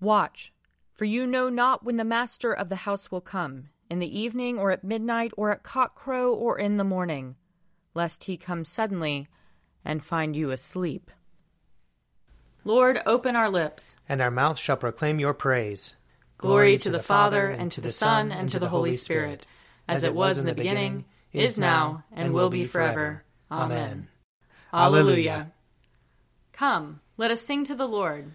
Watch, for you know not when the master of the house will come, in the evening, or at midnight, or at cockcrow, or in the morning, lest he come suddenly and find you asleep. Lord, open our lips, and our mouth shall proclaim your praise. Glory to the Father, and to the Son, and to the Holy Spirit, as it was in the beginning, is now, and will be forever. Amen. Alleluia. Come, let us sing to the Lord.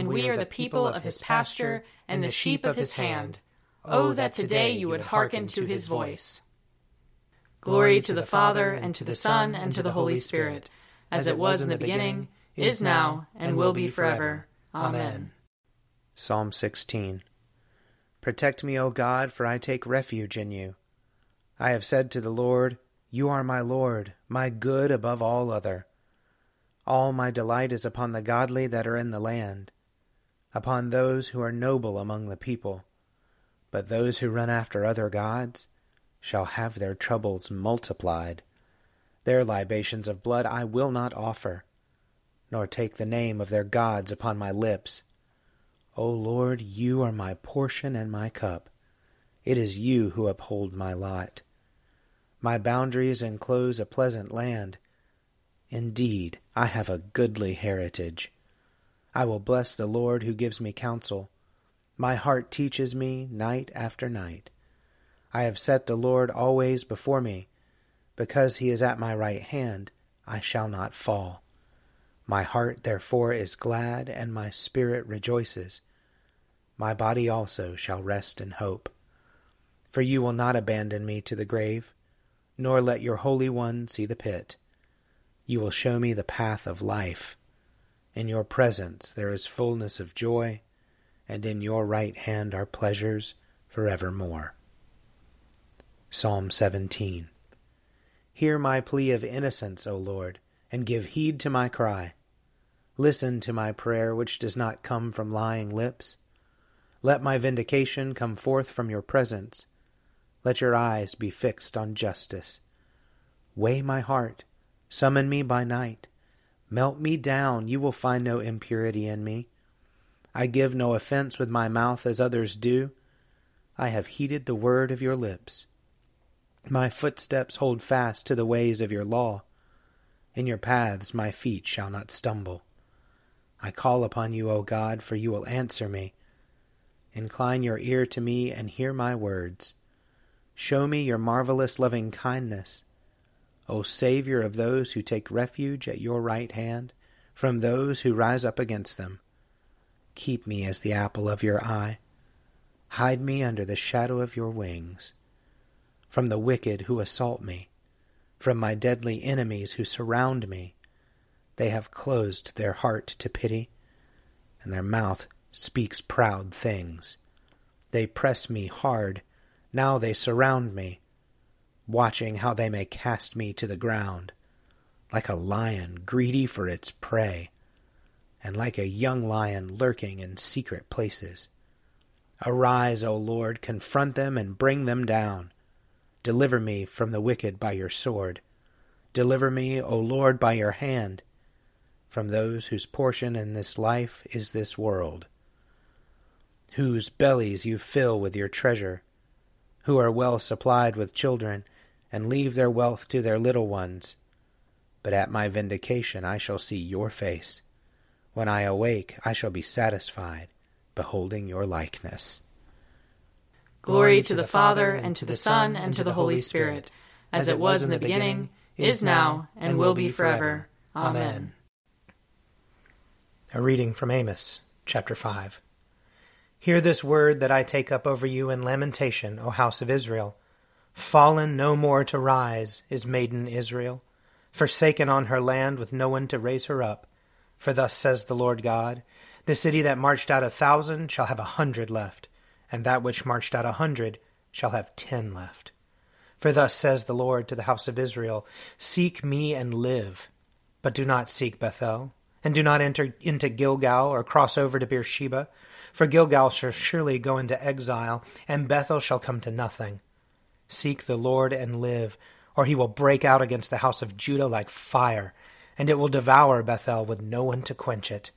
and we are the people of his pasture and the sheep of his hand. Oh, oh, that today you would hearken to his voice. Glory to the Father, and to the Son, and to the Holy Spirit, as it was in the beginning, is now, and will be forever. Amen. Psalm 16 Protect me, O God, for I take refuge in you. I have said to the Lord, You are my Lord, my good above all other. All my delight is upon the godly that are in the land, upon those who are noble among the people. But those who run after other gods shall have their troubles multiplied. Their libations of blood I will not offer, nor take the name of their gods upon my lips. O Lord, you are my portion and my cup. It is you who uphold my lot. My boundaries enclose a pleasant land. Indeed, I have a goodly heritage. I will bless the Lord who gives me counsel. My heart teaches me night after night. I have set the Lord always before me. Because he is at my right hand, I shall not fall. My heart therefore is glad, and my spirit rejoices. My body also shall rest in hope. For you will not abandon me to the grave, nor let your Holy One see the pit. You will show me the path of life. In your presence there is fullness of joy, and in your right hand are pleasures forevermore. Psalm 17 Hear my plea of innocence, O Lord and give heed to my cry. Listen to my prayer, which does not come from lying lips. Let my vindication come forth from your presence. Let your eyes be fixed on justice. Weigh my heart, summon me by night. Melt me down, you will find no impurity in me. I give no offense with my mouth as others do. I have heeded the word of your lips. My footsteps hold fast to the ways of your law. In your paths my feet shall not stumble. I call upon you, O God, for you will answer me. Incline your ear to me and hear my words. Show me your marvelous loving kindness. O Savior of those who take refuge at your right hand from those who rise up against them. Keep me as the apple of your eye. Hide me under the shadow of your wings. From the wicked who assault me from my deadly enemies who surround me. They have closed their heart to pity, and their mouth speaks proud things. They press me hard, now they surround me, watching how they may cast me to the ground, like a lion greedy for its prey, and like a young lion lurking in secret places. Arise, O Lord, confront them and bring them down. Deliver me from the wicked by your sword. Deliver me, O Lord, by your hand, from those whose portion in this life is this world, whose bellies you fill with your treasure, who are well supplied with children, and leave their wealth to their little ones. But at my vindication I shall see your face. When I awake, I shall be satisfied, beholding your likeness. Glory to the Father, and to the Son, and to the Holy Spirit, as it was in the beginning, is now, and will be forever. Amen. A reading from Amos, chapter 5. Hear this word that I take up over you in lamentation, O house of Israel. Fallen no more to rise is maiden Israel, forsaken on her land with no one to raise her up. For thus says the Lord God The city that marched out a thousand shall have a hundred left, and that which marched out a hundred shall have ten left. For thus says the Lord to the house of Israel Seek me and live, but do not seek Bethel, and do not enter into Gilgal or cross over to Beersheba. For Gilgal shall surely go into exile, and Bethel shall come to nothing. Seek the Lord and live, or he will break out against the house of Judah like fire, and it will devour Bethel with no one to quench it.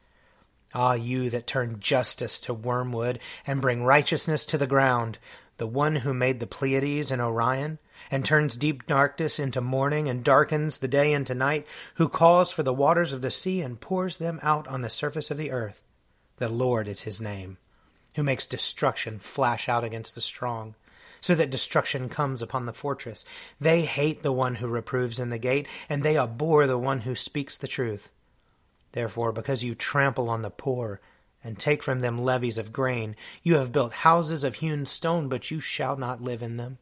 Ah, you that turn justice to wormwood and bring righteousness to the ground, the one who made the Pleiades and Orion, and turns deep darkness into morning and darkens the day into night, who calls for the waters of the sea and pours them out on the surface of the earth. The Lord is his name, who makes destruction flash out against the strong, so that destruction comes upon the fortress. They hate the one who reproves in the gate, and they abhor the one who speaks the truth. Therefore, because you trample on the poor, and take from them levies of grain, you have built houses of hewn stone, but you shall not live in them.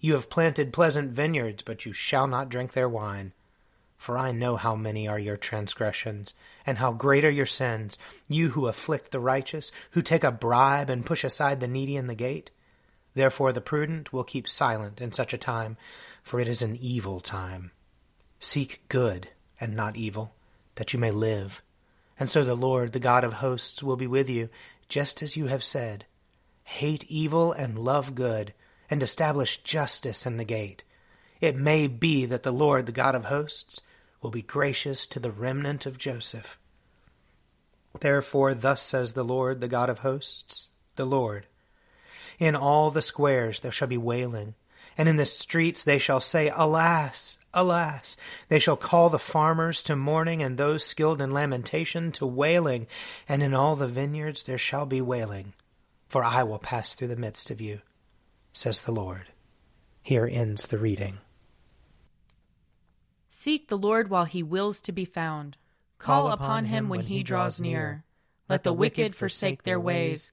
You have planted pleasant vineyards, but you shall not drink their wine. For I know how many are your transgressions, and how great are your sins, you who afflict the righteous, who take a bribe and push aside the needy in the gate. Therefore the prudent will keep silent in such a time, for it is an evil time. Seek good and not evil that you may live. And so the Lord, the God of hosts, will be with you, just as you have said. Hate evil and love good, and establish justice in the gate. It may be that the Lord, the God of hosts, will be gracious to the remnant of Joseph. Therefore, thus says the Lord, the God of hosts, the Lord In all the squares there shall be wailing, and in the streets they shall say, Alas! Alas! They shall call the farmers to mourning, and those skilled in lamentation to wailing, and in all the vineyards there shall be wailing. For I will pass through the midst of you, says the Lord. Here ends the reading. Seek the Lord while he wills to be found. Call upon him when he draws near. Let the wicked forsake their ways,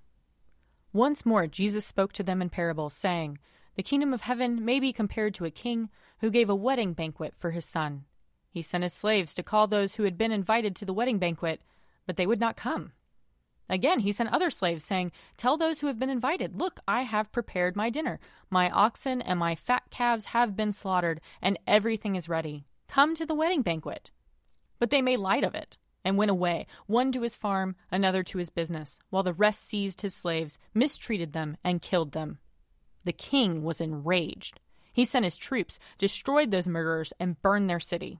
Once more Jesus spoke to them in parables, saying, The kingdom of heaven may be compared to a king who gave a wedding banquet for his son. He sent his slaves to call those who had been invited to the wedding banquet, but they would not come. Again, he sent other slaves, saying, Tell those who have been invited, Look, I have prepared my dinner. My oxen and my fat calves have been slaughtered, and everything is ready. Come to the wedding banquet. But they made light of it and went away, one to his farm, another to his business, while the rest seized his slaves, mistreated them, and killed them. The king was enraged. He sent his troops, destroyed those murderers, and burned their city.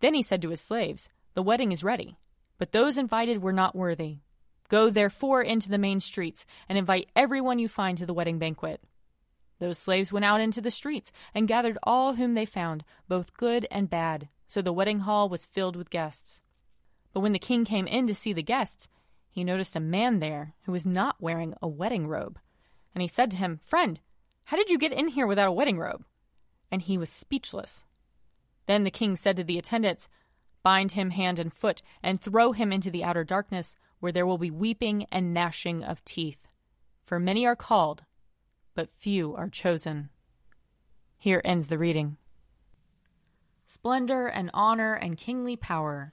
Then he said to his slaves, The wedding is ready, but those invited were not worthy. Go therefore into the main streets, and invite everyone you find to the wedding banquet. Those slaves went out into the streets, and gathered all whom they found, both good and bad, so the wedding hall was filled with guests. But when the king came in to see the guests, he noticed a man there who was not wearing a wedding robe. And he said to him, Friend, how did you get in here without a wedding robe? And he was speechless. Then the king said to the attendants, Bind him hand and foot, and throw him into the outer darkness, where there will be weeping and gnashing of teeth. For many are called, but few are chosen. Here ends the reading. Splendor and honor and kingly power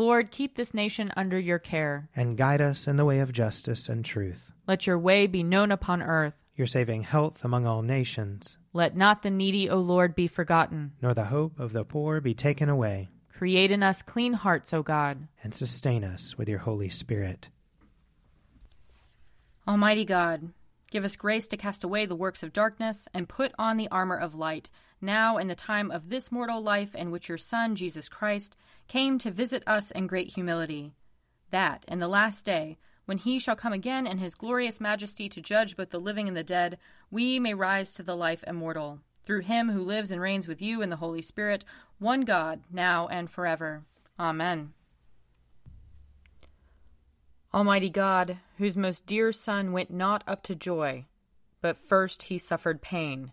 Lord, keep this nation under your care. And guide us in the way of justice and truth. Let your way be known upon earth. Your saving health among all nations. Let not the needy, O Lord, be forgotten. Nor the hope of the poor be taken away. Create in us clean hearts, O God. And sustain us with your Holy Spirit. Almighty God, give us grace to cast away the works of darkness and put on the armor of light, now in the time of this mortal life in which your Son, Jesus Christ, came to visit us in great humility, that in the last day, when he shall come again in his glorious majesty to judge both the living and the dead, we may rise to the life immortal. Through him who lives and reigns with you in the Holy Spirit, one God, now and forever. Amen. Almighty God, whose most dear Son went not up to joy, but first he suffered pain,